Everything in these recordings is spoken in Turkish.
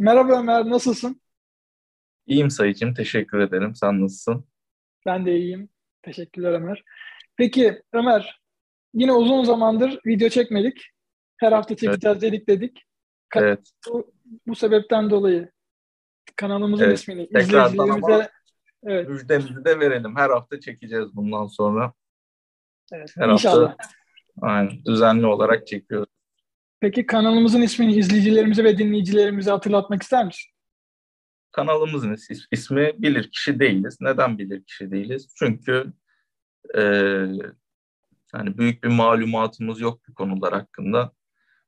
Merhaba Ömer, nasılsın? İyiyim Sayıcığım, teşekkür ederim. Sen nasılsın? Ben de iyiyim. Teşekkürler Ömer. Peki Ömer, yine uzun zamandır video çekmedik. Her hafta çekeceğiz evet. dedik dedik. Ka- evet. Bu, bu sebepten dolayı kanalımızın evet. ismini izleyicilerimize evet. müjdemizi de verelim. Her hafta çekeceğiz bundan sonra. Evet, Her inşallah. hafta aynen, düzenli olarak çekiyoruz. Peki kanalımızın ismini izleyicilerimize ve dinleyicilerimize hatırlatmak ister misin? Kanalımızın ismi bilir kişi değiliz. Neden bilir kişi değiliz? Çünkü e, yani büyük bir malumatımız yok bu konular hakkında.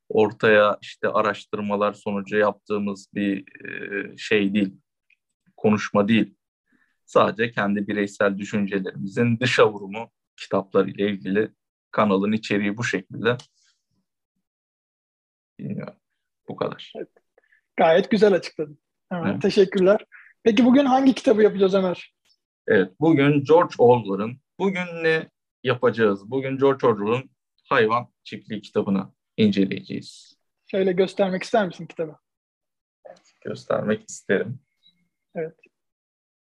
Ortaya işte araştırmalar sonucu yaptığımız bir e, şey değil, konuşma değil. Sadece kendi bireysel düşüncelerimizin dışa vurumu kitaplar ile ilgili kanalın içeriği bu şekilde. Bilmiyorum. Bu kadar. Evet. Gayet güzel açıkladın. Evet, evet. Teşekkürler. Peki bugün hangi kitabı yapacağız Ömer? Evet, bugün George Orwell'ın, bugün ne yapacağız? Bugün George Orwell'ın Hayvan Çiftliği kitabını inceleyeceğiz. Şöyle göstermek ister misin kitabı? Evet, göstermek isterim. Evet.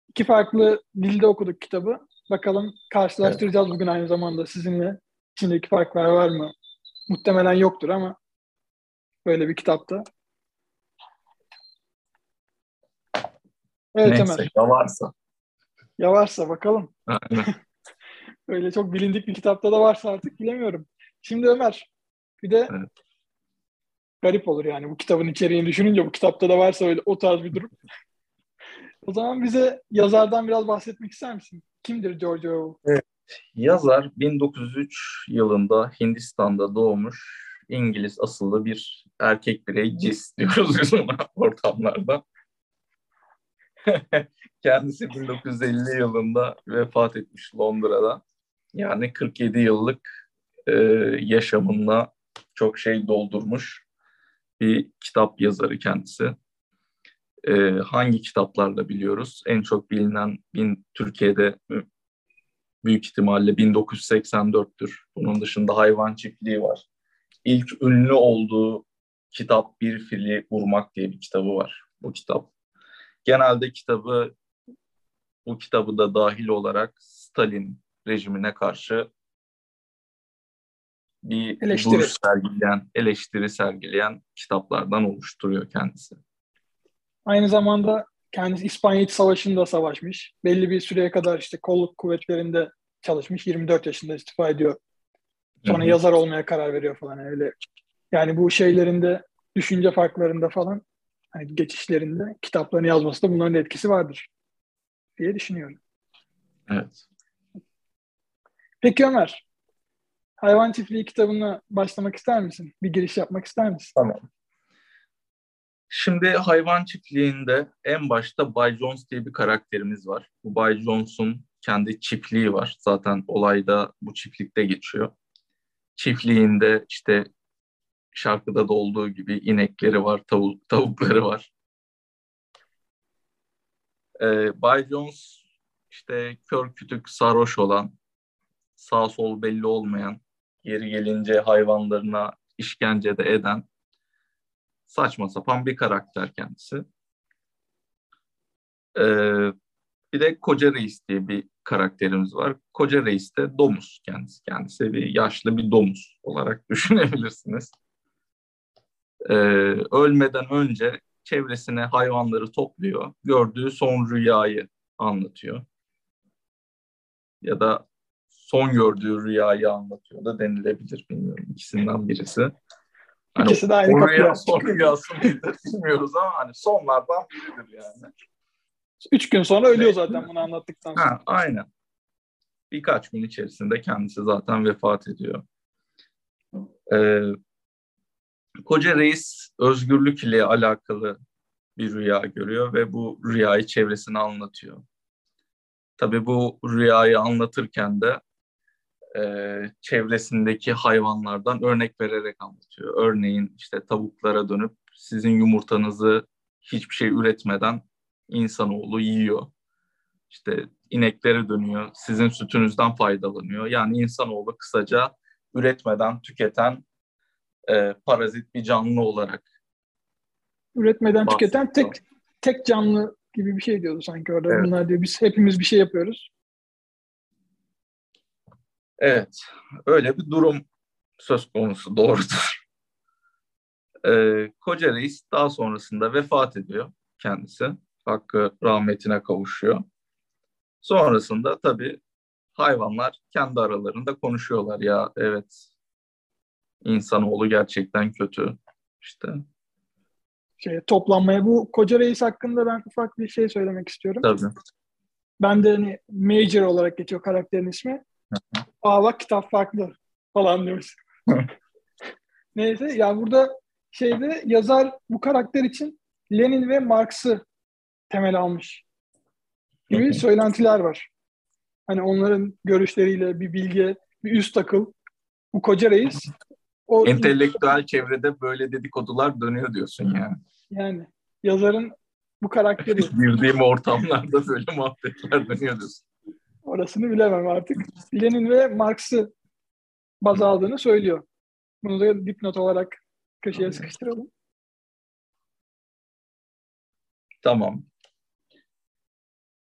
İki farklı dilde okuduk kitabı. Bakalım karşılaştıracağız evet. bugün aynı zamanda sizinle. İçindeki farklar var mı? Muhtemelen yoktur ama böyle bir kitapta. Evet Neyse, Ömer. Ya varsa. Ya varsa bakalım. Öyle çok bilindik bir kitapta da varsa artık bilemiyorum. Şimdi Ömer bir de evet. garip olur yani bu kitabın içeriğini düşününce bu kitapta da varsa öyle o tarz bir durum. o zaman bize yazardan biraz bahsetmek ister misin? Kimdir George Orwell? Evet. Yazar 1903 yılında Hindistan'da doğmuş İngiliz asıllı bir erkek birey cis diyoruz biz ona ortamlarda. Kendisi 1950 yılında vefat etmiş Londra'da. Yani 47 yıllık e, yaşamında çok şey doldurmuş bir kitap yazarı kendisi. E, hangi kitaplarla biliyoruz? En çok bilinen bin, Türkiye'de büyük ihtimalle 1984'tür. Bunun dışında Hayvan Çiftliği var. İlk ünlü olduğu kitap Bir Fili Vurmak diye bir kitabı var. Bu kitap genelde kitabı bu kitabı da dahil olarak Stalin rejimine karşı bir eleştiri. duruş sergileyen, eleştiri sergileyen kitaplardan oluşturuyor kendisi. Aynı zamanda kendisi İspanya İç Savaşı'nda savaşmış. Belli bir süreye kadar işte kolluk kuvvetlerinde çalışmış. 24 yaşında istifa ediyor. Sonra Hı-hı. yazar olmaya karar veriyor falan öyle. Yani bu şeylerinde, düşünce farklarında falan hani geçişlerinde kitaplarını yazması da bunların etkisi vardır diye düşünüyorum. Evet. Peki Ömer, Hayvan Çiftliği kitabına başlamak ister misin? Bir giriş yapmak ister misin? Tamam. Şimdi hayvan çiftliğinde en başta Bay Jones diye bir karakterimiz var. Bu Bay Jones'un kendi çiftliği var. Zaten olayda bu çiftlikte geçiyor. Çiftliğinde işte şarkıda da olduğu gibi inekleri var, tavuk, tavukları var. Ee, Bay Jones işte kör kütük sarhoş olan, sağ sol belli olmayan, yeri gelince hayvanlarına işkence de eden saçma sapan bir karakter kendisi. Ee, bir de Koca Reis diye bir karakterimiz var. Koca Reis de domuz kendisi. Kendisi bir yaşlı bir domuz olarak düşünebilirsiniz e, ölmeden önce çevresine hayvanları topluyor. Gördüğü son rüyayı anlatıyor. Ya da son gördüğü rüyayı anlatıyor da denilebilir bilmiyorum ikisinden birisi. Hani İkisi de aynı rüya, son rüyası mıydı bilmiyoruz ama hani sonlardan biridir yani. Üç gün sonra ölüyor zaten bunu anlattıktan sonra. Ha, aynen. Birkaç gün içerisinde kendisi zaten vefat ediyor. Ee, Koca Reis özgürlük ile alakalı bir rüya görüyor ve bu rüyayı çevresine anlatıyor. Tabii bu rüyayı anlatırken de e, çevresindeki hayvanlardan örnek vererek anlatıyor. Örneğin işte tavuklara dönüp sizin yumurtanızı hiçbir şey üretmeden insanoğlu yiyor. İşte ineklere dönüyor, sizin sütünüzden faydalanıyor. Yani insanoğlu kısaca üretmeden tüketen e, parazit bir canlı olarak Üretmeden tüketen tek tek canlı gibi bir şey diyordu sanki orada. Evet. Bunlar diyor biz hepimiz bir şey yapıyoruz. Evet. Öyle bir durum söz konusu doğrudur. Ee, Koca Reis daha sonrasında vefat ediyor kendisi. Hakkı rahmetine kavuşuyor. Sonrasında tabii hayvanlar kendi aralarında konuşuyorlar ya evet insanoğlu gerçekten kötü işte. Şey, toplanmaya bu Koca Reis hakkında ben ufak bir şey söylemek istiyorum. Tabii. Ben de hani Major olarak geçiyor karakterin ismi. Aa bak kitap farklı falan diyoruz. Neyse ya burada şeyde yazar bu karakter için Lenin ve Marx'ı temel almış gibi söylentiler var. Hani onların görüşleriyle bir bilge, bir üst akıl. Bu koca reis. O Entelektüel çevrede böyle dedikodular dönüyor diyorsun yani. Yani yazarın bu karakteri. Girdiğim ortamlarda böyle muhabbetler dönüyor diyorsun. Orasını bilemem artık. Lenin ve Marx'ı baz aldığını söylüyor. Bunu da dipnot olarak köşeye sıkıştıralım. Tamam.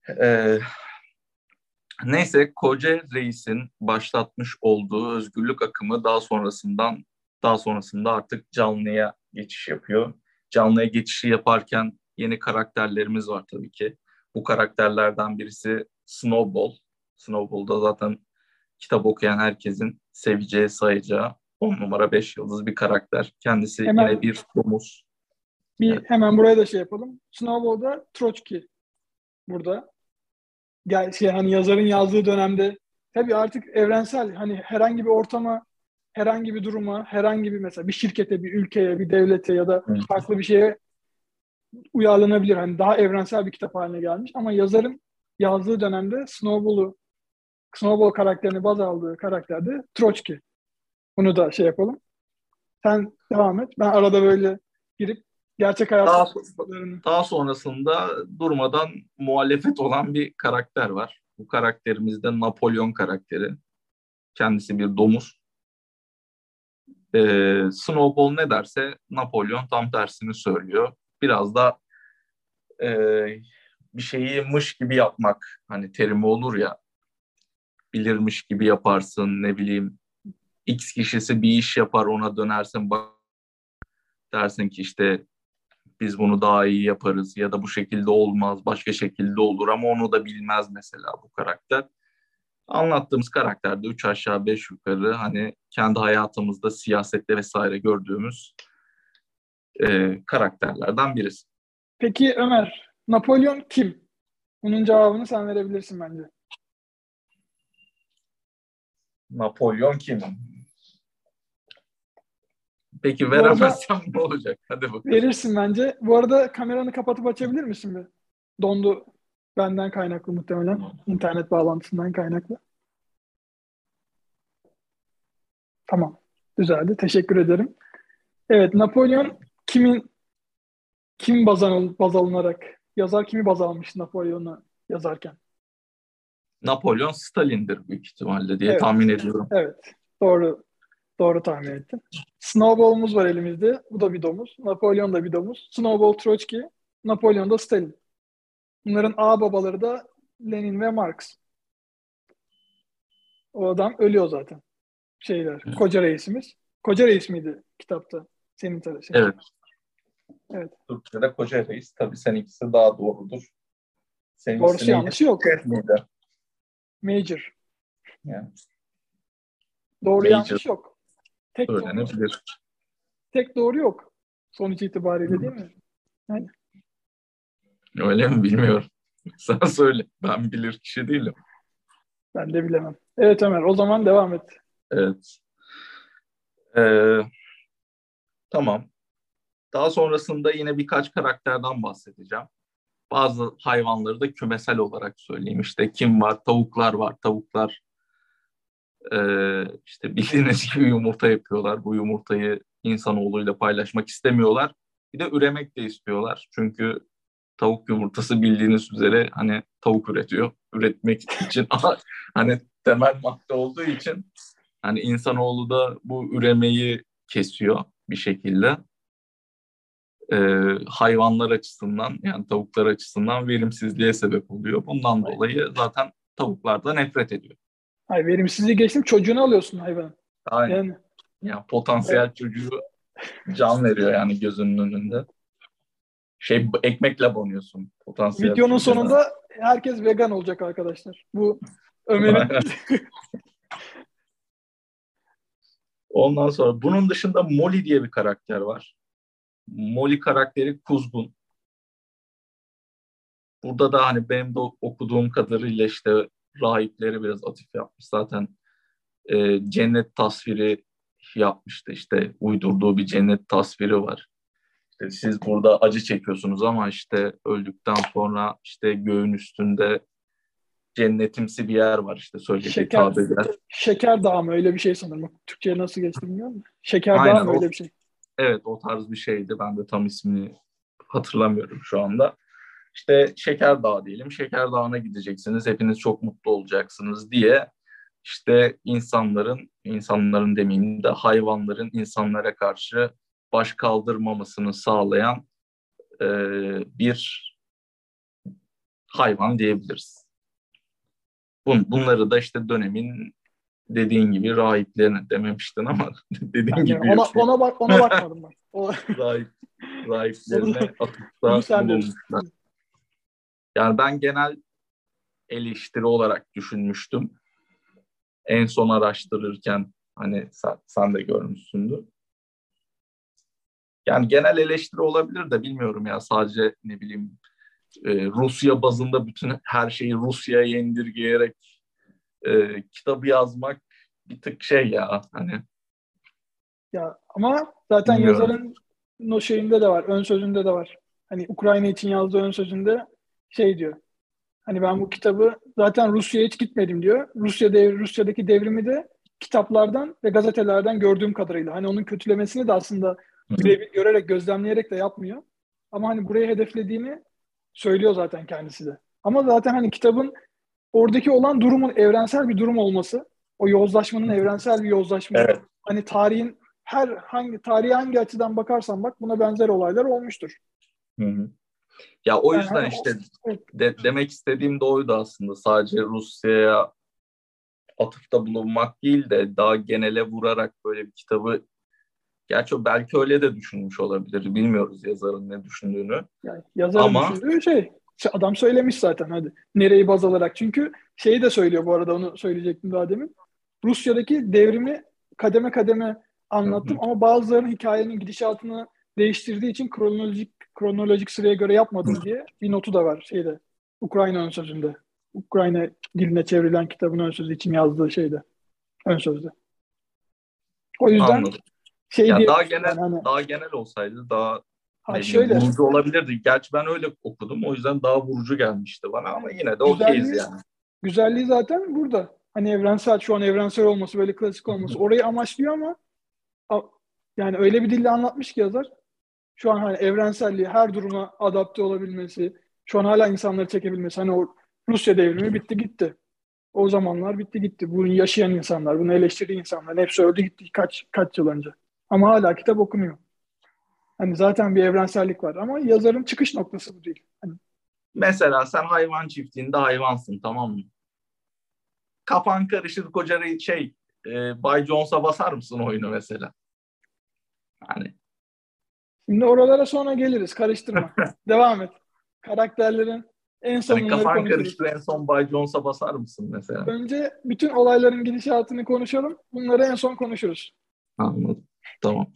Ee, neyse Koca Reis'in başlatmış olduğu özgürlük akımı daha sonrasından daha sonrasında artık canlıya geçiş yapıyor. Canlıya geçişi yaparken yeni karakterlerimiz var tabii ki. Bu karakterlerden birisi Snowball. Snowball'da zaten kitap okuyan herkesin seveceği, sayacağı 10 numara 5 yıldız bir karakter. Kendisi hemen, yine bir domuz. Bir, evet. Hemen buraya da şey yapalım. Snowball'da Troçki burada. Gel, şey, hani yazarın yazdığı dönemde tabii artık evrensel hani herhangi bir ortama, herhangi bir duruma, herhangi bir mesela bir şirkete, bir ülkeye, bir devlete ya da evet. farklı bir şeye uyarlanabilir. Hani daha evrensel bir kitap haline gelmiş ama yazarın yazdığı dönemde Snowball'u Snowball karakterini baz aldığı karakter de Troçki. Bunu da şey yapalım. Sen devam et. Ben arada böyle girip gerçek hayat daha, daha sonrasında durmadan muhalefet olan bir karakter var. Bu karakterimiz de Napolyon karakteri. Kendisi bir domuz. Ee, Snowball ne derse Napolyon tam tersini söylüyor. Biraz da e, bir şeyi mış gibi yapmak hani terimi olur ya bilirmiş gibi yaparsın ne bileyim X kişisi bir iş yapar ona dönersin bak dersin ki işte biz bunu daha iyi yaparız ya da bu şekilde olmaz başka şekilde olur ama onu da bilmez mesela bu karakter. Anlattığımız karakterde üç aşağı beş yukarı hani kendi hayatımızda siyasette vesaire gördüğümüz e, karakterlerden birisi. Peki Ömer, Napolyon kim? Bunun cevabını sen verebilirsin bence. Napolyon kim? Peki veremezsem ne olacak? Hadi bakalım. Verirsin bence. Bu arada kameranı kapatıp açabilir misin bir? Dondu benden kaynaklı muhtemelen. internet bağlantısından kaynaklı. Tamam. Düzeldi. Teşekkür ederim. Evet, Napolyon kimin kim baz, alın, baz alınarak yazar kimi baz almış Napolyon'u yazarken? Napolyon Stalin'dir büyük ihtimalle diye evet. tahmin ediyorum. Evet. Doğru Doğru tahmin ettin. Snowball'umuz var elimizde. Bu da bir domuz. Napolyon da bir domuz. Snowball Troçki, Napolyon da Stalin. Bunların A babaları da Lenin ve Marx. O adam ölüyor zaten. Şeyler. Koca reisimiz. Koca reis miydi kitapta? Senin tarafın. Evet. Evet. Türkçe'de koca reis. Tabii seninkisi daha doğrudur. Senin Doğrusu yanlışı yok. Miydi? Major. Yani. Doğru Major. yanlış yok. Tek öğrenebilir. Doğru, tek doğru yok. Sonuç itibariyle değil mi? Yani. Öyle mi bilmiyorum. Sen söyle. Ben bilir kişi değilim. Ben de bilemem. Evet Ömer o zaman devam et. Evet. Ee, tamam. Daha sonrasında yine birkaç karakterden bahsedeceğim. Bazı hayvanları da kümesel olarak söyleyeyim. İşte kim var? Tavuklar var. Tavuklar e, işte bildiğiniz gibi yumurta yapıyorlar. Bu yumurtayı insanoğluyla paylaşmak istemiyorlar. Bir de üremek de istiyorlar. Çünkü tavuk yumurtası bildiğiniz üzere hani tavuk üretiyor. Üretmek için hani temel madde olduğu için hani insanoğlu da bu üremeyi kesiyor bir şekilde. e, hayvanlar açısından yani tavuklar açısından verimsizliğe sebep oluyor. Bundan dolayı zaten tavuklar da nefret ediyor. Hayır verimsizliği geçtim çocuğunu alıyorsun hayvan. Aynen. Yani, yani potansiyel evet. çocuğu can veriyor yani gözünün önünde. Şey ekmekle bonuyorsun potansiyel. Videonun çocuğuna. sonunda herkes vegan olacak arkadaşlar. Bu Ömer'in Ondan sonra bunun dışında Molly diye bir karakter var. Molly karakteri kuzgun. Burada da hani benim de okuduğum kadarıyla işte rahipleri biraz atıf yapmış. Zaten e, cennet tasviri yapmıştı. İşte uydurduğu bir cennet tasviri var. İşte siz burada acı çekiyorsunuz ama işte öldükten sonra işte göğün üstünde cennetimsi bir yer var işte söylediği şeker, tabirler. Şeker dağı mı öyle bir şey sanırım. Türkçe'ye nasıl geçti bilmiyorum. Şeker Aynen, dağı mı öyle bir şey. Evet o tarz bir şeydi. Ben de tam ismini hatırlamıyorum şu anda. İşte Şeker Dağı diyelim. Şeker Dağı'na gideceksiniz. Hepiniz çok mutlu olacaksınız diye işte insanların, insanların demeyeyim de hayvanların insanlara karşı baş kaldırmamasını sağlayan e, bir hayvan diyebiliriz. Bun, bunları da işte dönemin dediğin gibi rahiplerine dememiştin ama dediğin yani gibi ona, şey. ona bak ona bakmadım ben. O... Rahip, rahiplerine atıfta bulunmuşlar. Yani ben genel eleştiri olarak düşünmüştüm. En son araştırırken hani sen, sen de görmüşsündür. Yani genel eleştiri olabilir de bilmiyorum ya sadece ne bileyim e, Rusya bazında bütün her şeyi Rusya'ya indirgeyerek e, kitabı yazmak bir tık şey ya hani. Ya ama zaten bilmiyorum. yazarın o şeyinde de var, ön sözünde de var. Hani Ukrayna için yazdığı ön sözünde şey diyor. Hani ben bu kitabı zaten Rusya'ya hiç gitmedim diyor. Rusya dev, Rusya'daki devrimi de kitaplardan ve gazetelerden gördüğüm kadarıyla. Hani onun kötülemesini de aslında birebir görerek, gözlemleyerek de yapmıyor. Ama hani buraya hedeflediğini söylüyor zaten kendisi de. Ama zaten hani kitabın oradaki olan durumun evrensel bir durum olması, o yozlaşmanın evrensel bir yozlaşma. Evet. Hani tarihin her hangi tarihi hangi açıdan bakarsan bak buna benzer olaylar olmuştur. Hı hı. Ya o yüzden yani, işte de, demek istediğim de oydu aslında. Sadece Rusya'ya atıfta bulunmak değil de daha genele vurarak böyle bir kitabı Gerçi belki öyle de düşünmüş olabilir. Bilmiyoruz yazarın ne düşündüğünü. Yani yazarın Ama... düşündüğü şey adam söylemiş zaten hadi. Nereyi baz alarak. Çünkü şeyi de söylüyor bu arada onu söyleyecektim daha demin. Rusya'daki devrimi kademe kademe anlattım ama bazılarının hikayenin gidişatını değiştirdiği için kronolojik kronolojik sıraya göre yapmadım diye bir notu da var şeyde. Ukrayna ön sözünde. Ukrayna diline çevrilen kitabın ön sözü için yazdığı şeyde. Ön sözde. O yüzden Anladım. şey ya diye, daha genel yani hani, daha genel olsaydı daha ha, şöyle, vurucu olabilirdi. Gerçi ben öyle okudum. O yüzden daha vurucu gelmişti bana ama yine de okeyiz yani. Güzelliği zaten burada. Hani evrensel şu an evrensel olması böyle klasik olması orayı amaçlıyor ama yani öyle bir dille anlatmış ki yazar şu an hani evrenselliği her duruma adapte olabilmesi, şu an hala insanları çekebilmesi. Hani o Rusya devrimi bitti gitti. O zamanlar bitti gitti. Bunu yaşayan insanlar, bunu eleştirdiği insanlar hepsi öldü gitti kaç kaç yıl önce. Ama hala kitap okunuyor. Hani zaten bir evrensellik var ama yazarın çıkış noktası bu değil. Hani... Mesela sen hayvan çiftliğinde hayvansın tamam mı? Kafan karışır koca şey e, Bay Jones'a basar mısın oyunu mesela? Hani Şimdi oralara sonra geliriz. Karıştırma. Devam et. Karakterlerin en son hani kafan karıştı en son Bay Jones'a basar mısın mesela? Önce bütün olayların gidişatını konuşalım. Bunları en son konuşuruz. Anladım. Tamam.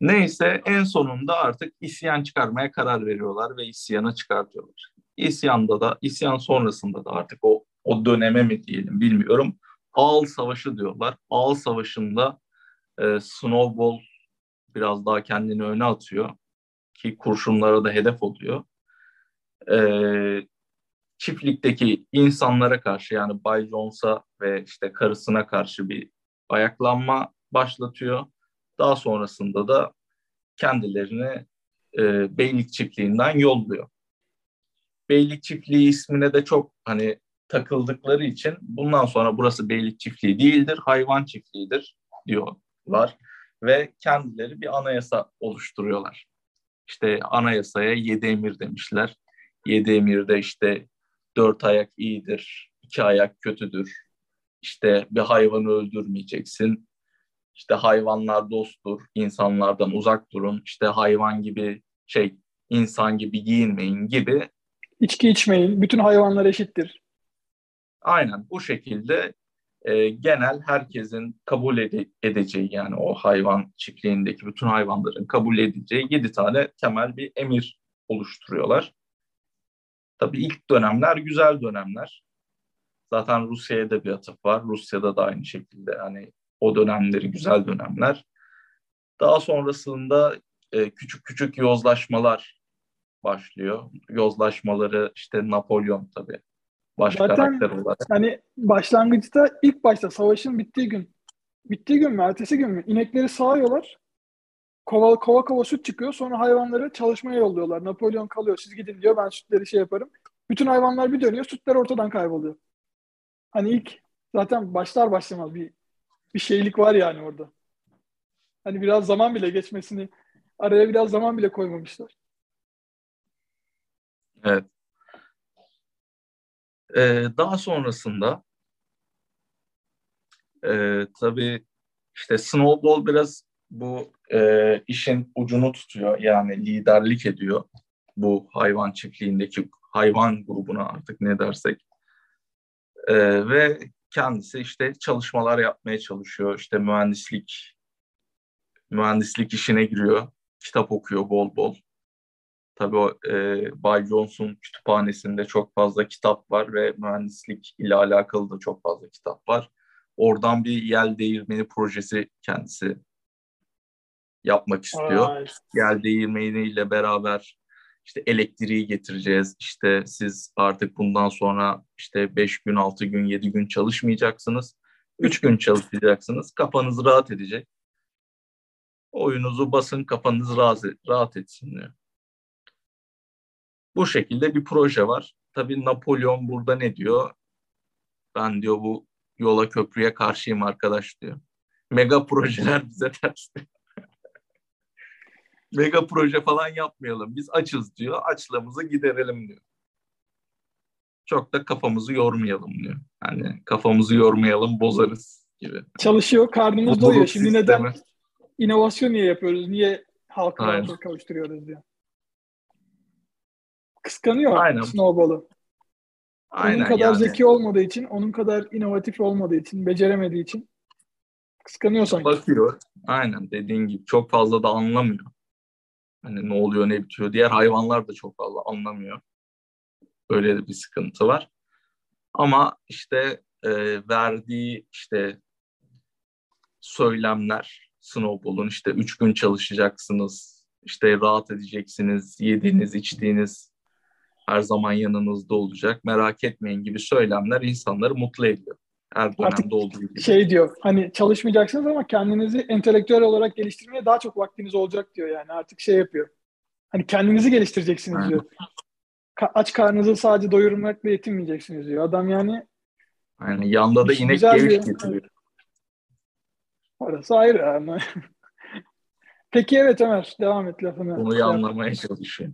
Neyse en sonunda artık isyan çıkarmaya karar veriyorlar ve isyanı çıkartıyorlar. İsyanda da, isyan sonrasında da artık o o döneme mi diyelim bilmiyorum. Ağıl Savaşı diyorlar. Ağıl Savaşı'nda e, Snowball biraz daha kendini öne atıyor ki kurşunlara da hedef oluyor. Ee, çiftlikteki insanlara karşı yani Bay Jones'a ve işte karısına karşı bir ayaklanma başlatıyor. Daha sonrasında da kendilerini e, Beylik Çiftliği'nden yolluyor. Beylik Çiftliği ismine de çok hani takıldıkları için bundan sonra burası Beylik Çiftliği değildir, hayvan çiftliğidir diyorlar. Ve kendileri bir anayasa oluşturuyorlar. İşte anayasaya yedi emir demişler. Yedi emirde işte dört ayak iyidir, iki ayak kötüdür. İşte bir hayvanı öldürmeyeceksin. İşte hayvanlar dosttur, insanlardan uzak durun. İşte hayvan gibi şey, insan gibi giyinmeyin gibi. İçki içmeyin, bütün hayvanlar eşittir. Aynen bu şekilde e, genel herkesin kabul ede- edeceği yani o hayvan çiftliğindeki bütün hayvanların kabul edeceği yedi tane temel bir emir oluşturuyorlar. Tabii ilk dönemler güzel dönemler. Zaten Rusya'ya da bir atıf var. Rusya'da da aynı şekilde hani o dönemleri güzel dönemler. Daha sonrasında e, küçük küçük yozlaşmalar başlıyor. Yozlaşmaları işte Napolyon tabii baş Zaten hani başlangıçta ilk başta savaşın bittiği gün bittiği gün mü ertesi gün mü inekleri sağıyorlar. Kova kova kova süt çıkıyor. Sonra hayvanları çalışmaya yolluyorlar. Napolyon kalıyor. Siz gidin diyor. Ben sütleri şey yaparım. Bütün hayvanlar bir dönüyor. Sütler ortadan kayboluyor. Hani ilk zaten başlar başlamaz bir bir şeylik var yani orada. Hani biraz zaman bile geçmesini araya biraz zaman bile koymamışlar. Evet. Ee, daha sonrasında e, tabii işte Snowball biraz bu e, işin ucunu tutuyor. Yani liderlik ediyor bu hayvan çiftliğindeki hayvan grubuna artık ne dersek. E, ve kendisi işte çalışmalar yapmaya çalışıyor. İşte mühendislik mühendislik işine giriyor. Kitap okuyor bol bol. Tabii o e, Bay Jones'un kütüphanesinde çok fazla kitap var ve mühendislik ile alakalı da çok fazla kitap var. Oradan bir yel değirmeni projesi kendisi yapmak istiyor. Ay, Yel değirmeniyle beraber işte elektriği getireceğiz. İşte siz artık bundan sonra işte 5 gün, 6 gün, 7 gün çalışmayacaksınız. 3 gün çalışacaksınız. Kafanız rahat edecek. Oyunuzu basın kafanız rahat, rahat etsin diyor. Bu şekilde bir proje var. Tabii Napolyon burada ne diyor? Ben diyor bu yola köprüye karşıyım arkadaş diyor. Mega projeler bize ters diyor. Mega proje falan yapmayalım. Biz açız diyor. Açlığımızı giderelim diyor. Çok da kafamızı yormayalım diyor. Hani kafamızı yormayalım bozarız gibi. çalışıyor, karnımız doyuyor. Şimdi neden sistemi. inovasyon niye yapıyoruz? Niye halkı kavuşturuyoruz diyor. Kıskanıyor Aynen. Snowball'u. Onun Aynen kadar yani. zeki olmadığı için, onun kadar inovatif olmadığı için, beceremediği için kıskanıyor sanki. Bakıyor. Aynen dediğin gibi çok fazla da anlamıyor. Hani ne oluyor ne bitiyor. Diğer hayvanlar da çok fazla anlamıyor. Öyle de bir sıkıntı var. Ama işte e, verdiği işte söylemler Snowball'un işte üç gün çalışacaksınız, işte rahat edeceksiniz, yediğiniz, içtiğiniz her zaman yanınızda olacak, merak etmeyin gibi söylemler insanları mutlu ediyor. Her dönemde Artık olduğu gibi. Şey diyor, hani çalışmayacaksınız ama kendinizi entelektüel olarak geliştirmeye daha çok vaktiniz olacak diyor yani. Artık şey yapıyor. Hani kendinizi geliştireceksiniz Aynen. diyor. Ka- aç karnınızı sadece doyurmakla yetinmeyeceksiniz diyor. Adam yani Yani yanda da inek geviş getiriyor. orası ayrı ama. Peki evet Ömer, devam et lafını. Bunu anlamaya çalışıyor.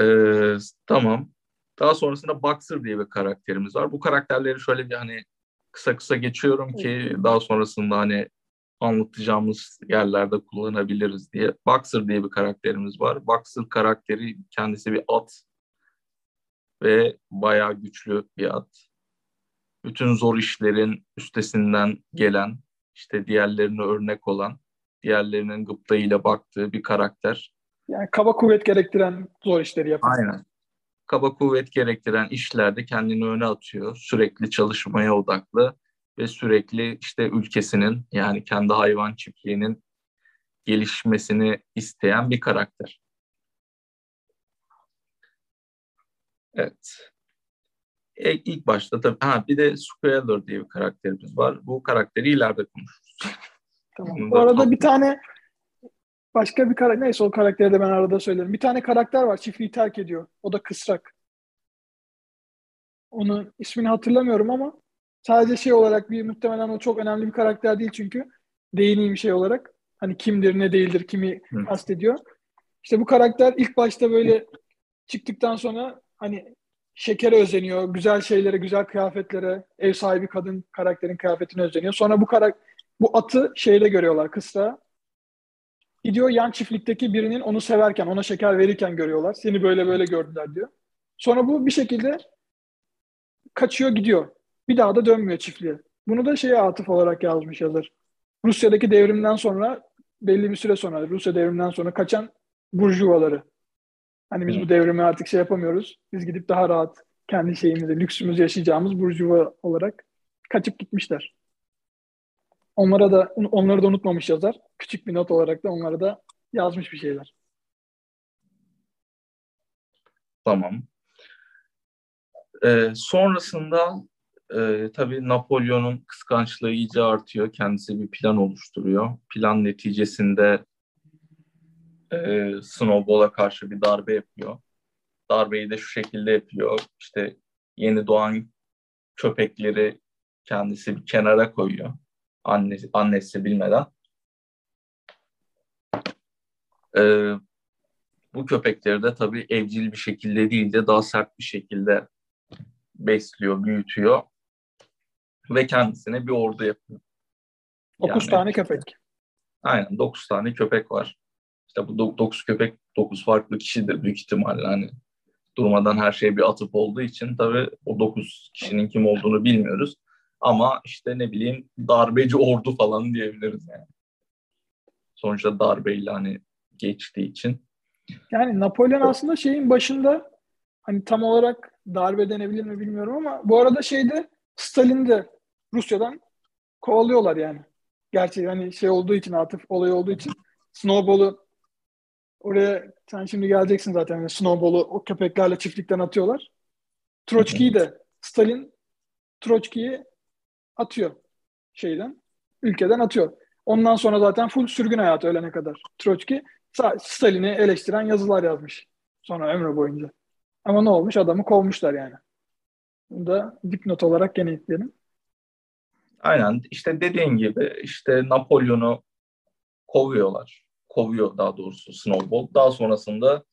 Ee, tamam. Daha sonrasında Boxer diye bir karakterimiz var. Bu karakterleri şöyle bir hani kısa kısa geçiyorum ki daha sonrasında hani anlatacağımız yerlerde kullanabiliriz diye. Boxer diye bir karakterimiz var. Boxer karakteri kendisi bir at ve bayağı güçlü bir at. Bütün zor işlerin üstesinden gelen, işte diğerlerine örnek olan, diğerlerinin gıptayıyla baktığı bir karakter. Yani kaba kuvvet gerektiren zor işleri yapan. Aynen. Kaba kuvvet gerektiren işlerde kendini öne atıyor. Sürekli çalışmaya odaklı ve sürekli işte ülkesinin yani kendi hayvan çiftliğinin gelişmesini isteyen bir karakter. Evet. E, ilk başta tabii ha bir de Squealer diye bir karakterimiz var. Bu karakteri ileride konuşuruz. Tamam. Bu da arada bir tane başka bir karakter, neyse o karakteri de ben arada söylerim. Bir tane karakter var, çiftliği terk ediyor. O da kısrak. Onun ismini hatırlamıyorum ama sadece şey olarak bir muhtemelen o çok önemli bir karakter değil çünkü değineyim şey olarak. Hani kimdir ne değildir kimi Hı. kastediyor. İşte bu karakter ilk başta böyle çıktıktan sonra hani şekere özeniyor, güzel şeylere, güzel kıyafetlere, ev sahibi kadın karakterin kıyafetine özeniyor. Sonra bu karak bu atı şeyde görüyorlar kısra. Gidiyor yan çiftlikteki birinin onu severken, ona şeker verirken görüyorlar. Seni böyle böyle gördüler diyor. Sonra bu bir şekilde kaçıyor gidiyor. Bir daha da dönmüyor çiftliğe. Bunu da şeye atıf olarak yazmış yazar. Rusya'daki devrimden sonra belli bir süre sonra Rusya devriminden sonra kaçan burjuvaları. Hani biz bu devrimi artık şey yapamıyoruz. Biz gidip daha rahat kendi şeyimizi, lüksümüzü yaşayacağımız burjuva olarak kaçıp gitmişler. Onlara da onları da unutmamış yazar. Küçük bir not olarak da onlara da yazmış bir şeyler. Tamam. Ee, sonrasında e, tabii Napolyon'un kıskançlığı iyice artıyor. Kendisi bir plan oluşturuyor. Plan neticesinde e, Snowball'a karşı bir darbe yapıyor. Darbeyi de şu şekilde yapıyor. İşte yeni doğan köpekleri kendisi bir kenara koyuyor. Annesi, annesi bilmeden. Ee, bu köpekleri de tabii evcil bir şekilde değil de daha sert bir şekilde besliyor, büyütüyor ve kendisine bir ordu yapıyor. 9 yani, tane köpek. Aynen 9 tane köpek var. İşte bu 9 köpek 9 farklı kişidir büyük ihtimalle hani durmadan her şeye bir atıp olduğu için tabii o 9 kişinin kim olduğunu bilmiyoruz. Ama işte ne bileyim darbeci ordu falan diyebiliriz yani. Sonuçta darbeyle hani geçtiği için. Yani Napolyon aslında şeyin başında hani tam olarak darbe denebilir mi bilmiyorum ama bu arada şeyde Stalin de Rusya'dan kovalıyorlar yani. Gerçi hani şey olduğu için atıf olay olduğu için Snowball'u oraya sen şimdi geleceksin zaten yani Snowball'u o köpeklerle çiftlikten atıyorlar. Troçki'yi de Stalin Troçki'yi atıyor şeyden ülkeden atıyor. Ondan sonra zaten full sürgün hayatı ölene kadar. Troçki Stalin'i eleştiren yazılar yazmış. Sonra ömrü boyunca. Ama ne olmuş? Adamı kovmuşlar yani. Bunu da dipnot olarak gene ekleyelim. Aynen işte dediğin gibi işte Napolyon'u kovuyorlar. Kovuyor daha doğrusu Snowball. Daha sonrasında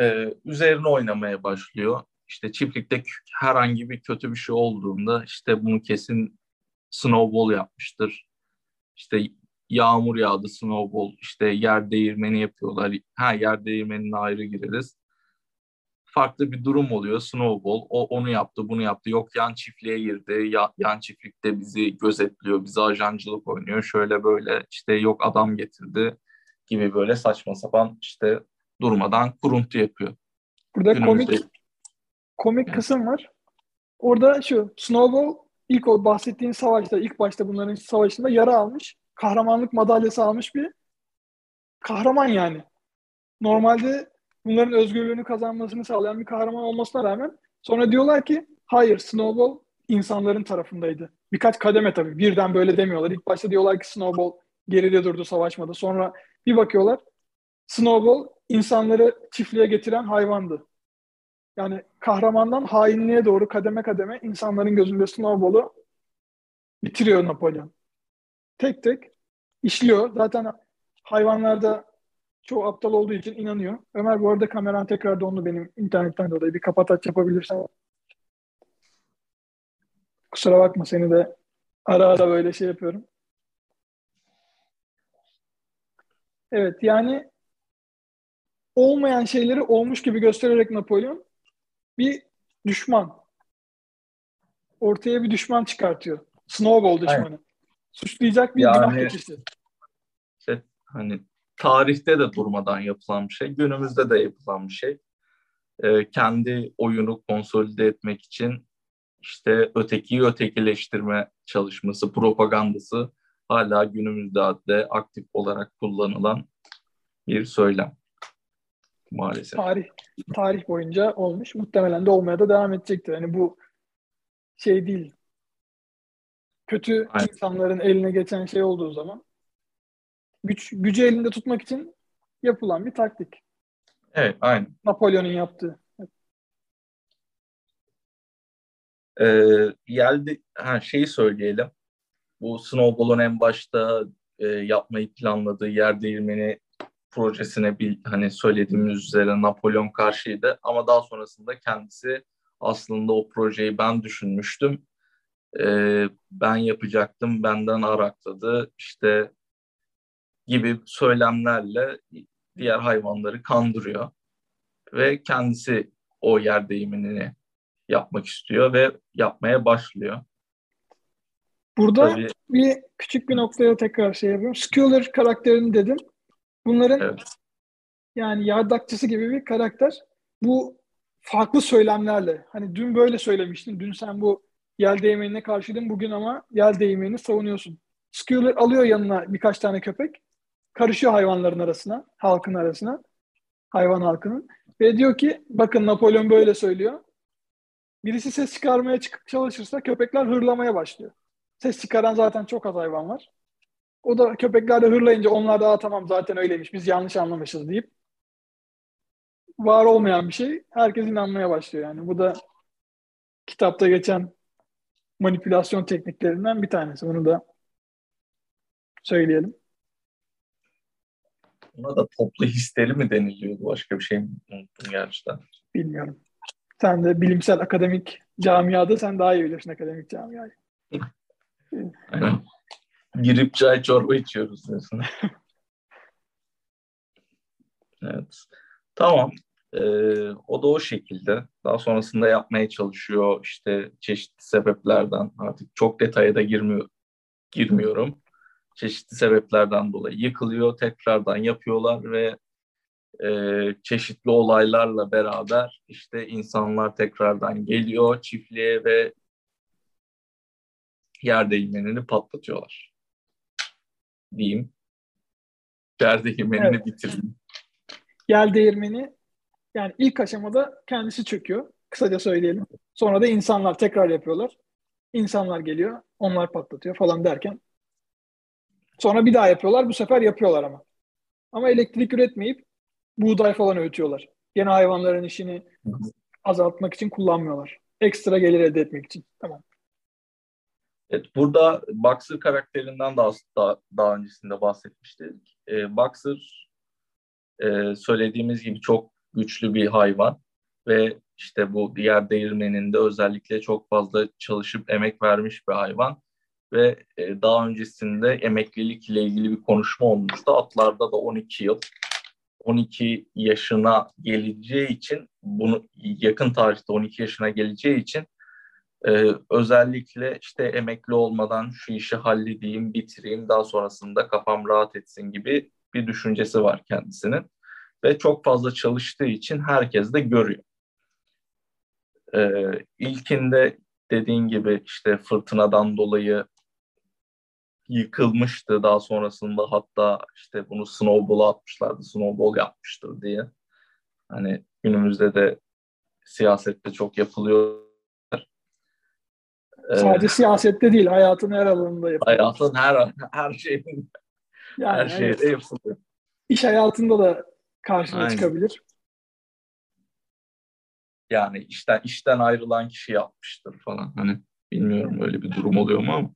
e, üzerine oynamaya başlıyor. İşte çiftlikte herhangi bir kötü bir şey olduğunda işte bunu kesin Snowball yapmıştır. İşte yağmur yağdı Snowball işte yer değirmeni yapıyorlar. Ha yer değirmenine ayrı gireriz farklı bir durum oluyor. Snowball o onu yaptı, bunu yaptı. Yok yan çiftliğe girdi. Ya, yan çiftlikte bizi gözetliyor, bizi ajancılık oynuyor. Şöyle böyle işte yok adam getirdi gibi böyle saçma sapan işte durmadan kuruntu yapıyor. Burada Günümüzde... komik komik kısım var. Orada şu Snowball ilk o bahsettiğin savaşta ilk başta bunların savaşında yara almış. Kahramanlık madalyası almış bir kahraman yani. Normalde bunların özgürlüğünü kazanmasını sağlayan bir kahraman olmasına rağmen sonra diyorlar ki hayır Snowball insanların tarafındaydı. Birkaç kademe tabii birden böyle demiyorlar. İlk başta diyorlar ki Snowball geride durdu savaşmadı. Sonra bir bakıyorlar Snowball insanları çiftliğe getiren hayvandı. Yani kahramandan hainliğe doğru kademe kademe insanların gözünde Snowball'u bitiriyor Napolyon. Tek tek işliyor. Zaten hayvanlarda çoğu aptal olduğu için inanıyor. Ömer bu arada kameran tekrar dondu benim internetten dolayı. Bir kapat aç yapabilirsen. Kusura bakma seni de ara ara böyle şey yapıyorum. Evet yani olmayan şeyleri olmuş gibi göstererek Napolyon bir düşman. Ortaya bir düşman çıkartıyor. Snowball düşmanı. Aynen. Suçlayacak bir yani, günah keçisi. Işte, hani tarihte de durmadan yapılan bir şey, günümüzde de yapılan bir şey. E, kendi oyunu konsolide etmek için işte ötekiyi ötekileştirme çalışması, propagandası hala günümüzde de aktif olarak kullanılan bir söylem maalesef. Tarih tarih boyunca olmuş. Muhtemelen de olmaya da devam edecektir. Hani bu şey değil. Kötü Aynen. insanların eline geçen şey olduğu zaman güç gücü elinde tutmak için yapılan bir taktik. Evet, aynen. Napolyon'un yaptığı. Ee, geldi, ha, şeyi söyleyelim. Bu Snowball'un en başta e, yapmayı planladığı yer değirmeni projesine bir hani söylediğimiz üzere Napolyon karşıydı ama daha sonrasında kendisi aslında o projeyi ben düşünmüştüm. Ee, ben yapacaktım, benden arakladı işte gibi söylemlerle diğer hayvanları kandırıyor ve kendisi o yer değiminini yapmak istiyor ve yapmaya başlıyor. Burada Tabii, bir küçük bir noktaya tekrar şey yapıyorum. Skewer karakterini dedim. Bunların evet. yani yardakçısı gibi bir karakter. Bu farklı söylemlerle. Hani dün böyle söylemiştin. Dün sen bu yel değmenine karşıydın. Bugün ama yel değmenini savunuyorsun. Skewer alıyor yanına birkaç tane köpek. Karışıyor hayvanların arasına, halkın arasına. Hayvan halkının. Ve diyor ki bakın Napolyon böyle söylüyor. Birisi ses çıkarmaya çıkıp çalışırsa köpekler hırlamaya başlıyor. Ses çıkaran zaten çok az hayvan var. O da köpekler de hırlayınca onlar da tamam zaten öyleymiş biz yanlış anlamışız deyip var olmayan bir şey herkes inanmaya başlıyor yani. Bu da kitapta geçen manipülasyon tekniklerinden bir tanesi. Bunu da söyleyelim. Buna da toplu histeri mi deniliyordu? Başka bir şey mi unuttum gerçekten. Bilmiyorum. Sen de bilimsel akademik camiada sen daha iyi bilirsin akademik camiayı. Aynen. Girip çay çorba içiyoruz diyorsun. evet. Tamam. Ee, o da o şekilde. Daha sonrasında yapmaya çalışıyor. İşte çeşitli sebeplerden artık çok detaya da girmiyor, girmiyorum. Çeşitli sebeplerden dolayı yıkılıyor. Tekrardan yapıyorlar ve e, çeşitli olaylarla beraber işte insanlar tekrardan geliyor çiftliğe ve yer değirmenini patlatıyorlar. Diyeyim. Yer değirmenini evet. bitireyim. Yer değirmeni yani ilk aşamada kendisi çöküyor. Kısaca söyleyelim. Sonra da insanlar tekrar yapıyorlar. İnsanlar geliyor. Onlar patlatıyor falan derken. Sonra bir daha yapıyorlar. Bu sefer yapıyorlar ama. Ama elektrik üretmeyip buğday falan öğütüyorlar. Gene hayvanların işini azaltmak için kullanmıyorlar. Ekstra gelir elde etmek için. Tamam. Evet, burada Boxer karakterinden daha, daha, daha öncesinde bahsetmiştik. Ee, Boxer e, söylediğimiz gibi çok güçlü bir hayvan ve işte bu diğer değirmeninde özellikle çok fazla çalışıp emek vermiş bir hayvan ve e, daha öncesinde emeklilik ile ilgili bir konuşma olmuştu. Atlarda da 12 yıl 12 yaşına geleceği için bunu yakın tarihte 12 yaşına geleceği için e, özellikle işte emekli olmadan şu işi halledeyim, bitireyim, daha sonrasında kafam rahat etsin gibi bir düşüncesi var kendisinin. Ve çok fazla çalıştığı için herkes de görüyor. E, ilkinde dediğin gibi işte fırtınadan dolayı yıkılmıştı. Daha sonrasında hatta işte bunu snowball atmışlardı. Snowball yapmıştır diye. Hani günümüzde de siyasette çok yapılıyor. Sadece ee, siyasette değil, hayatın her alanında yapılıyor. Hayatın her her şeyin yani, her şeyde evet. yapılıyor. İş hayatında da karşına Aynen. çıkabilir. Yani işten işten ayrılan kişi yapmıştır falan. Hani bilmiyorum öyle bir durum oluyor mu ama.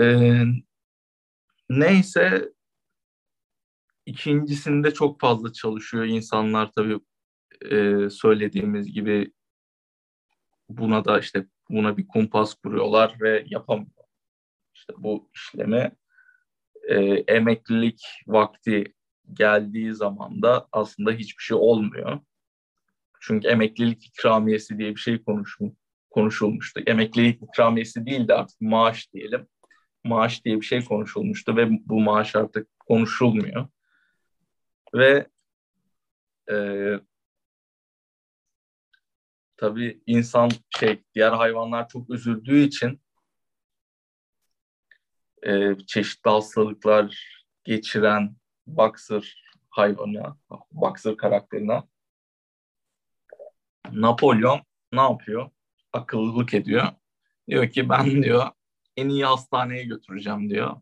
Ee, neyse ikincisinde çok fazla çalışıyor insanlar tabii e, söylediğimiz gibi buna da işte buna bir kumpas kuruyorlar ve yapamıyor. İşte bu işlemi e, emeklilik vakti geldiği zaman da aslında hiçbir şey olmuyor. Çünkü emeklilik ikramiyesi diye bir şey konuşmu, konuşulmuştu. Emeklilik ikramiyesi değil de artık maaş diyelim maaş diye bir şey konuşulmuştu ve bu maaş artık konuşulmuyor. Ve e, tabii insan şey diğer hayvanlar çok üzüldüğü için e, çeşitli hastalıklar geçiren Boxer hayvanı, Boxer karakterine Napolyon ne yapıyor? Akıllılık ediyor. Diyor ki ben diyor en iyi hastaneye götüreceğim diyor.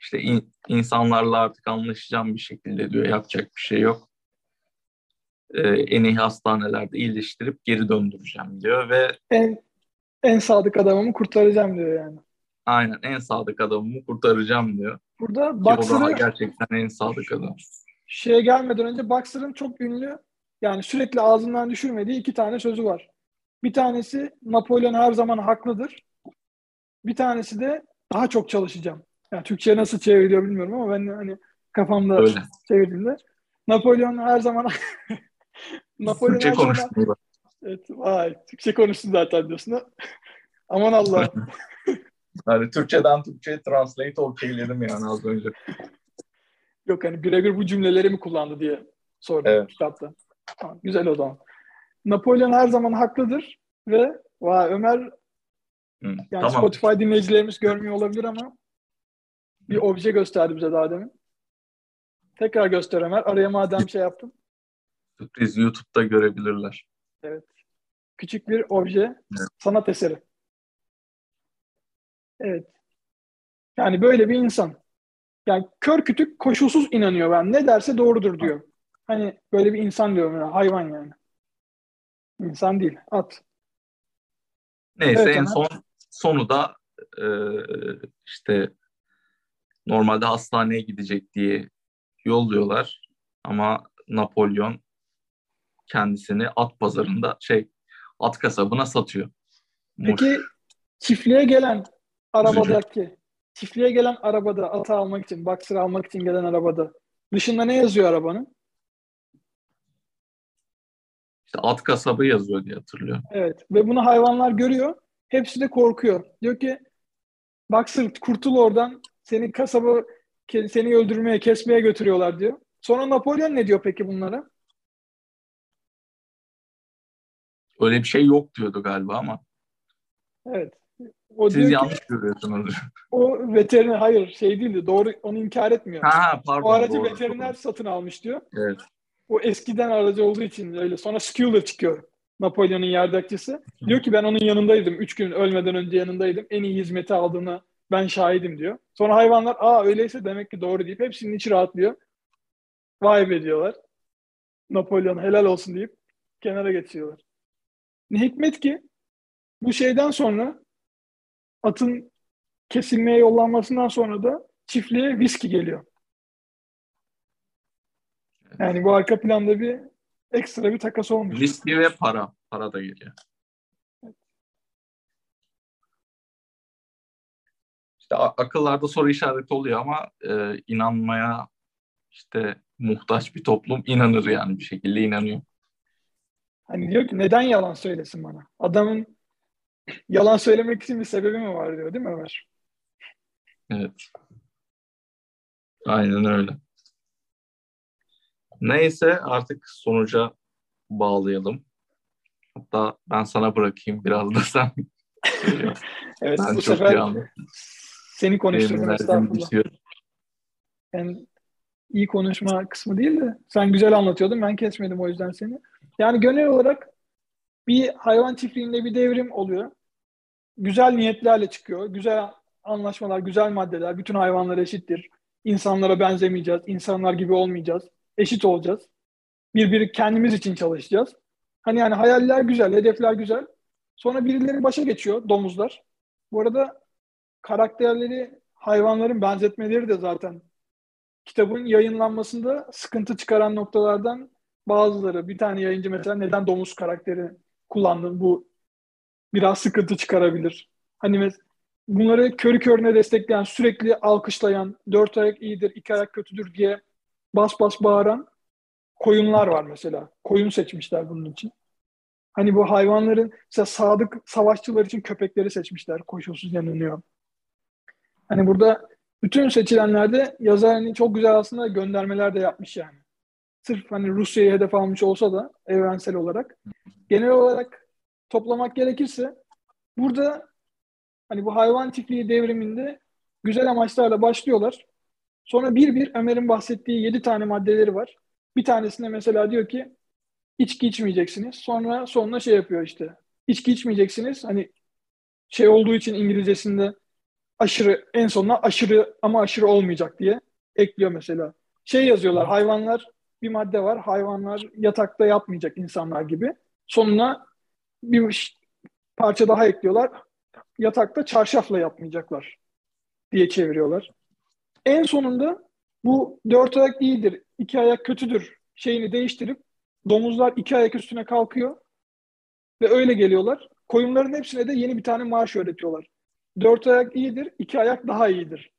İşte in, insanlarla artık anlaşacağım bir şekilde diyor. Yapacak bir şey yok. e, en iyi hastanelerde iyileştirip geri döndüreceğim diyor ve En en sadık adamımı kurtaracağım diyor yani. Aynen en sadık adamımı kurtaracağım diyor. Burada Boxer'ı gerçekten en sadık adam. şeye gelmeden önce Boxer'ın çok ünlü yani sürekli ağzından düşürmediği iki tane sözü var. Bir tanesi Napolyon her zaman haklıdır. Bir tanesi de daha çok çalışacağım. Yani Türkçe'ye nasıl çevriliyor bilmiyorum ama ben hani kafamda Öyle. çevirdiğimde Napolyon her zaman Napolyon Türkçe her zaman evet, vay Türkçe konuşsun zaten diyorsun. Aman Allah. Yani Türkçeden Türkçe'ye translate okeyledim yani az önce. Yok hani birebir bu cümleleri mi kullandı diye sordum Evet. kitapta. Tamam, güzel o zaman. Napolyon her zaman haklıdır ve vay Ömer Hı, yani tamam. Spotify dinleyicilerimiz görmüyor olabilir ama bir obje gösterdi bize daha demin. Tekrar göster Ömer. Araya madem şey yaptım. Sürpriz YouTube'da görebilirler. Küçük bir obje, Evet. sanat eseri. Evet. Yani böyle bir insan. Yani kör kütük koşulsuz inanıyor ben. Ne derse doğrudur diyor. Hani böyle bir insan diyorum ya. Hayvan yani. İnsan değil. At. Neyse Evet, en Ömer. son sonu da e, işte normalde hastaneye gidecek diye yolluyorlar ama Napolyon kendisini at pazarında şey at kasabına satıyor. Peki çiftliğe gelen arabadaki çiftliğe gelen arabada atı almak için, boxer almak için gelen arabada dışında ne yazıyor arabanın? İşte at kasabı yazıyor diye hatırlıyorum. Evet. Ve bunu hayvanlar görüyor. Hepsi de korkuyor. Diyor ki Boxer kurtul oradan. Seni kasaba seni öldürmeye, kesmeye götürüyorlar diyor. Sonra Napolyon ne diyor peki bunlara? Öyle bir şey yok diyordu galiba ama Evet. O siz diyor ki yanlış görüyorsunuz. o veteriner hayır şey değildi. Doğru onu inkar etmiyor. ha pardon. o aracı doğru, veteriner doğru. satın almış diyor. Evet. O eskiden aracı olduğu için öyle. Sonra Sculler çıkıyor. Napolyon'un yardakçısı. Diyor ki ben onun yanındaydım. Üç gün ölmeden önce yanındaydım. En iyi hizmeti aldığına ben şahidim diyor. Sonra hayvanlar aa öyleyse demek ki doğru deyip hepsinin içi rahatlıyor. Vay be diyorlar. Napolyon helal olsun deyip kenara geçiyorlar. Ne hikmet ki bu şeyden sonra atın kesilmeye yollanmasından sonra da çiftliğe viski geliyor. Yani bu arka planda bir ekstra bir takas olmuş. Viski ve para. Para da geliyor. İşte akıllarda soru işareti oluyor ama e, inanmaya işte muhtaç bir toplum inanır yani bir şekilde inanıyor. Hani diyor ki neden yalan söylesin bana? Adamın yalan söylemek için bir sebebi mi var diyor değil mi Ömer? Evet. Aynen öyle. Neyse artık sonuca bağlayalım. Hatta ben sana bırakayım biraz da sen. Evet ben bu sefer seni konuşturdum estağfurullah. Yani iyi konuşma kısmı değil de sen güzel anlatıyordun ben kesmedim o yüzden seni. Yani genel olarak bir hayvan çiftliğinde bir devrim oluyor. Güzel niyetlerle çıkıyor. Güzel anlaşmalar, güzel maddeler. Bütün hayvanlar eşittir. İnsanlara benzemeyeceğiz. insanlar gibi olmayacağız. Eşit olacağız. Birbiri kendimiz için çalışacağız. Hani yani hayaller güzel, hedefler güzel. Sonra birileri başa geçiyor, domuzlar. Bu arada karakterleri hayvanların benzetmeleri de zaten kitabın yayınlanmasında sıkıntı çıkaran noktalardan bazıları. Bir tane yayıncı mesela neden domuz karakteri kullandın bu biraz sıkıntı çıkarabilir. Hani bunları körü körüne destekleyen, sürekli alkışlayan, dört ayak iyidir, iki ayak kötüdür diye bas bas bağıran koyunlar var mesela. Koyun seçmişler bunun için. Hani bu hayvanların mesela sadık savaşçılar için köpekleri seçmişler. Koşulsuz yanılıyor. Hani burada bütün seçilenlerde yazar çok güzel aslında göndermeler de yapmış yani. Sırf hani Rusya'yı hedef almış olsa da evrensel olarak. Genel olarak toplamak gerekirse burada hani bu hayvan çiftliği devriminde güzel amaçlarla başlıyorlar. Sonra bir bir Ömer'in bahsettiği yedi tane maddeleri var. Bir tanesinde mesela diyor ki içki içmeyeceksiniz. Sonra sonuna şey yapıyor işte. İçki içmeyeceksiniz. Hani şey olduğu için İngilizcesinde aşırı en sonuna aşırı ama aşırı olmayacak diye ekliyor mesela. Şey yazıyorlar hayvanlar bir madde var. Hayvanlar yatakta yapmayacak insanlar gibi. Sonuna bir parça daha ekliyorlar. Yatakta çarşafla yapmayacaklar diye çeviriyorlar. En sonunda bu dört ayak iyidir, iki ayak kötüdür şeyini değiştirip domuzlar iki ayak üstüne kalkıyor ve öyle geliyorlar. Koyunların hepsine de yeni bir tane maaş öğretiyorlar. Dört ayak iyidir, iki ayak daha iyidir.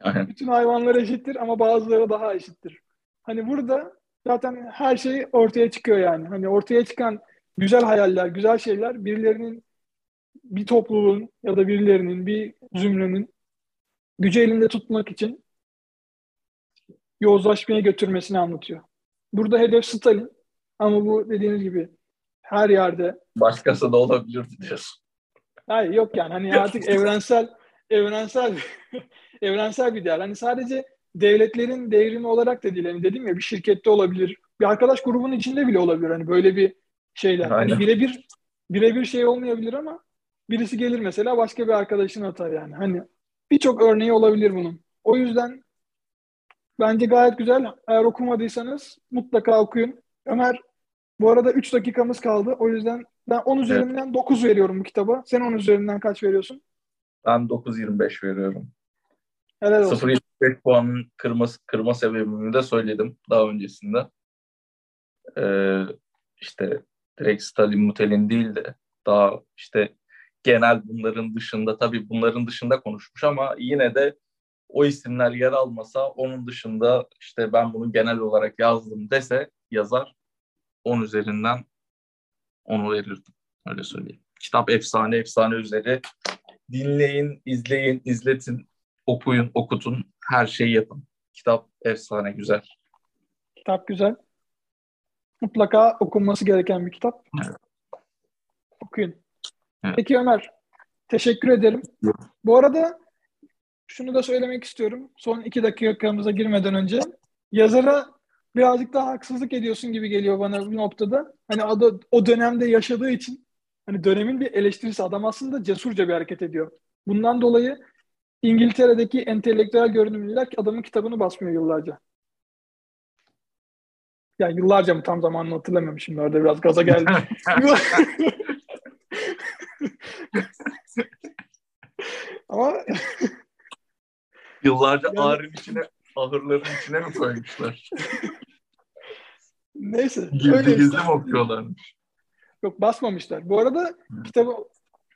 Aynen. Bütün hayvanlar eşittir ama bazıları daha eşittir. Hani burada zaten her şey ortaya çıkıyor yani. Hani ortaya çıkan güzel hayaller, güzel şeyler birilerinin bir topluluğun ya da birilerinin, bir zümrenin gücü elinde tutmak için yozlaşmaya götürmesini anlatıyor. Burada hedef Stalin ama bu dediğiniz gibi her yerde. Başkası da olabilir diyorsun. Hayır yok yani hani artık evrensel evrensel evrensel bir değer. Hani sadece devletlerin devrimi olarak da değil. Hani dedim ya bir şirkette olabilir. Bir arkadaş grubunun içinde bile olabilir. Hani böyle bir şeyler. Hani Aynen. Hani birebir birebir şey olmayabilir ama birisi gelir mesela başka bir arkadaşını atar yani. Hani birçok örneği olabilir bunun. O yüzden bence gayet güzel. Eğer okumadıysanız mutlaka okuyun. Ömer bu arada 3 dakikamız kaldı. O yüzden ben 10 üzerinden evet. 9 veriyorum bu kitaba. Sen 10 üzerinden kaç veriyorsun? Ben 9.25 veriyorum. Helal olsun. 0.75 puanın kırma, kırma sebebimi de söyledim daha öncesinde. Ee, işte direkt Stalin Mutelin değil de daha işte genel bunların dışında tabii bunların dışında konuşmuş ama yine de o isimler yer almasa onun dışında işte ben bunu genel olarak yazdım dese yazar 10 üzerinden onu verirdim. Öyle söyleyeyim. Kitap efsane efsane üzeri. Dinleyin, izleyin, izletin, okuyun, okutun. Her şeyi yapın. Kitap efsane güzel. Kitap güzel. Mutlaka okunması gereken bir kitap. Evet. Okuyun. Evet. Peki Ömer, teşekkür ederim. Evet. Bu arada şunu da söylemek istiyorum. Son iki dakikamıza girmeden önce. Yazara birazcık daha haksızlık ediyorsun gibi geliyor bana bir noktada. Hani o, o dönemde yaşadığı için hani dönemin bir eleştirisi adam aslında cesurca bir hareket ediyor. Bundan dolayı İngiltere'deki entelektüel görünümlüler adamın kitabını basmıyor yıllarca. Yani yıllarca mı tam zamanını hatırlamıyorum şimdi orada biraz gaza geldi. Ama yıllarca yani... ağrın içine ahırların içine mi koymuşlar? Neyse. Gizli gizli mi okuyorlarmış? Yok basmamışlar. Bu arada kitabı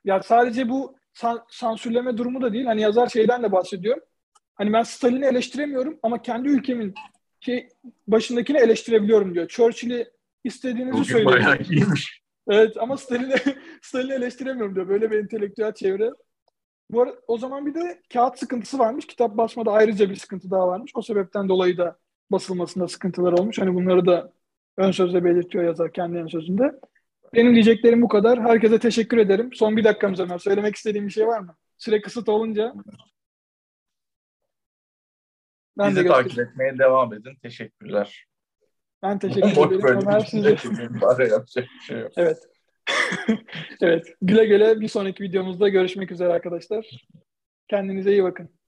ya sadece bu san, sansürleme durumu da değil. Hani yazar şeyden de bahsediyor. Hani ben Stalin'i eleştiremiyorum ama kendi ülkemin şey başındakini eleştirebiliyorum diyor. Churchill'i istediğinizi söyleyin. Bayağı iyiymiş. Evet ama Stalin'i Stalin'i eleştiremiyorum diyor. Böyle bir entelektüel çevre. Bu arada, o zaman bir de kağıt sıkıntısı varmış. Kitap basmada ayrıca bir sıkıntı daha varmış. O sebepten dolayı da basılmasında sıkıntılar olmuş. Hani bunları da ön sözde belirtiyor yazar kendi ön sözünde. Benim diyeceklerim bu kadar. Herkese teşekkür ederim. Son bir dakikamız Ömer. Söylemek istediğim bir şey var mı? Süre kısıt olunca. Ben Bizi de takip etmeye devam edin. Teşekkürler. Ben teşekkür ederim. Ömer size. yapacak bir şey yok. Evet. evet. Güle güle bir sonraki videomuzda görüşmek üzere arkadaşlar. Kendinize iyi bakın.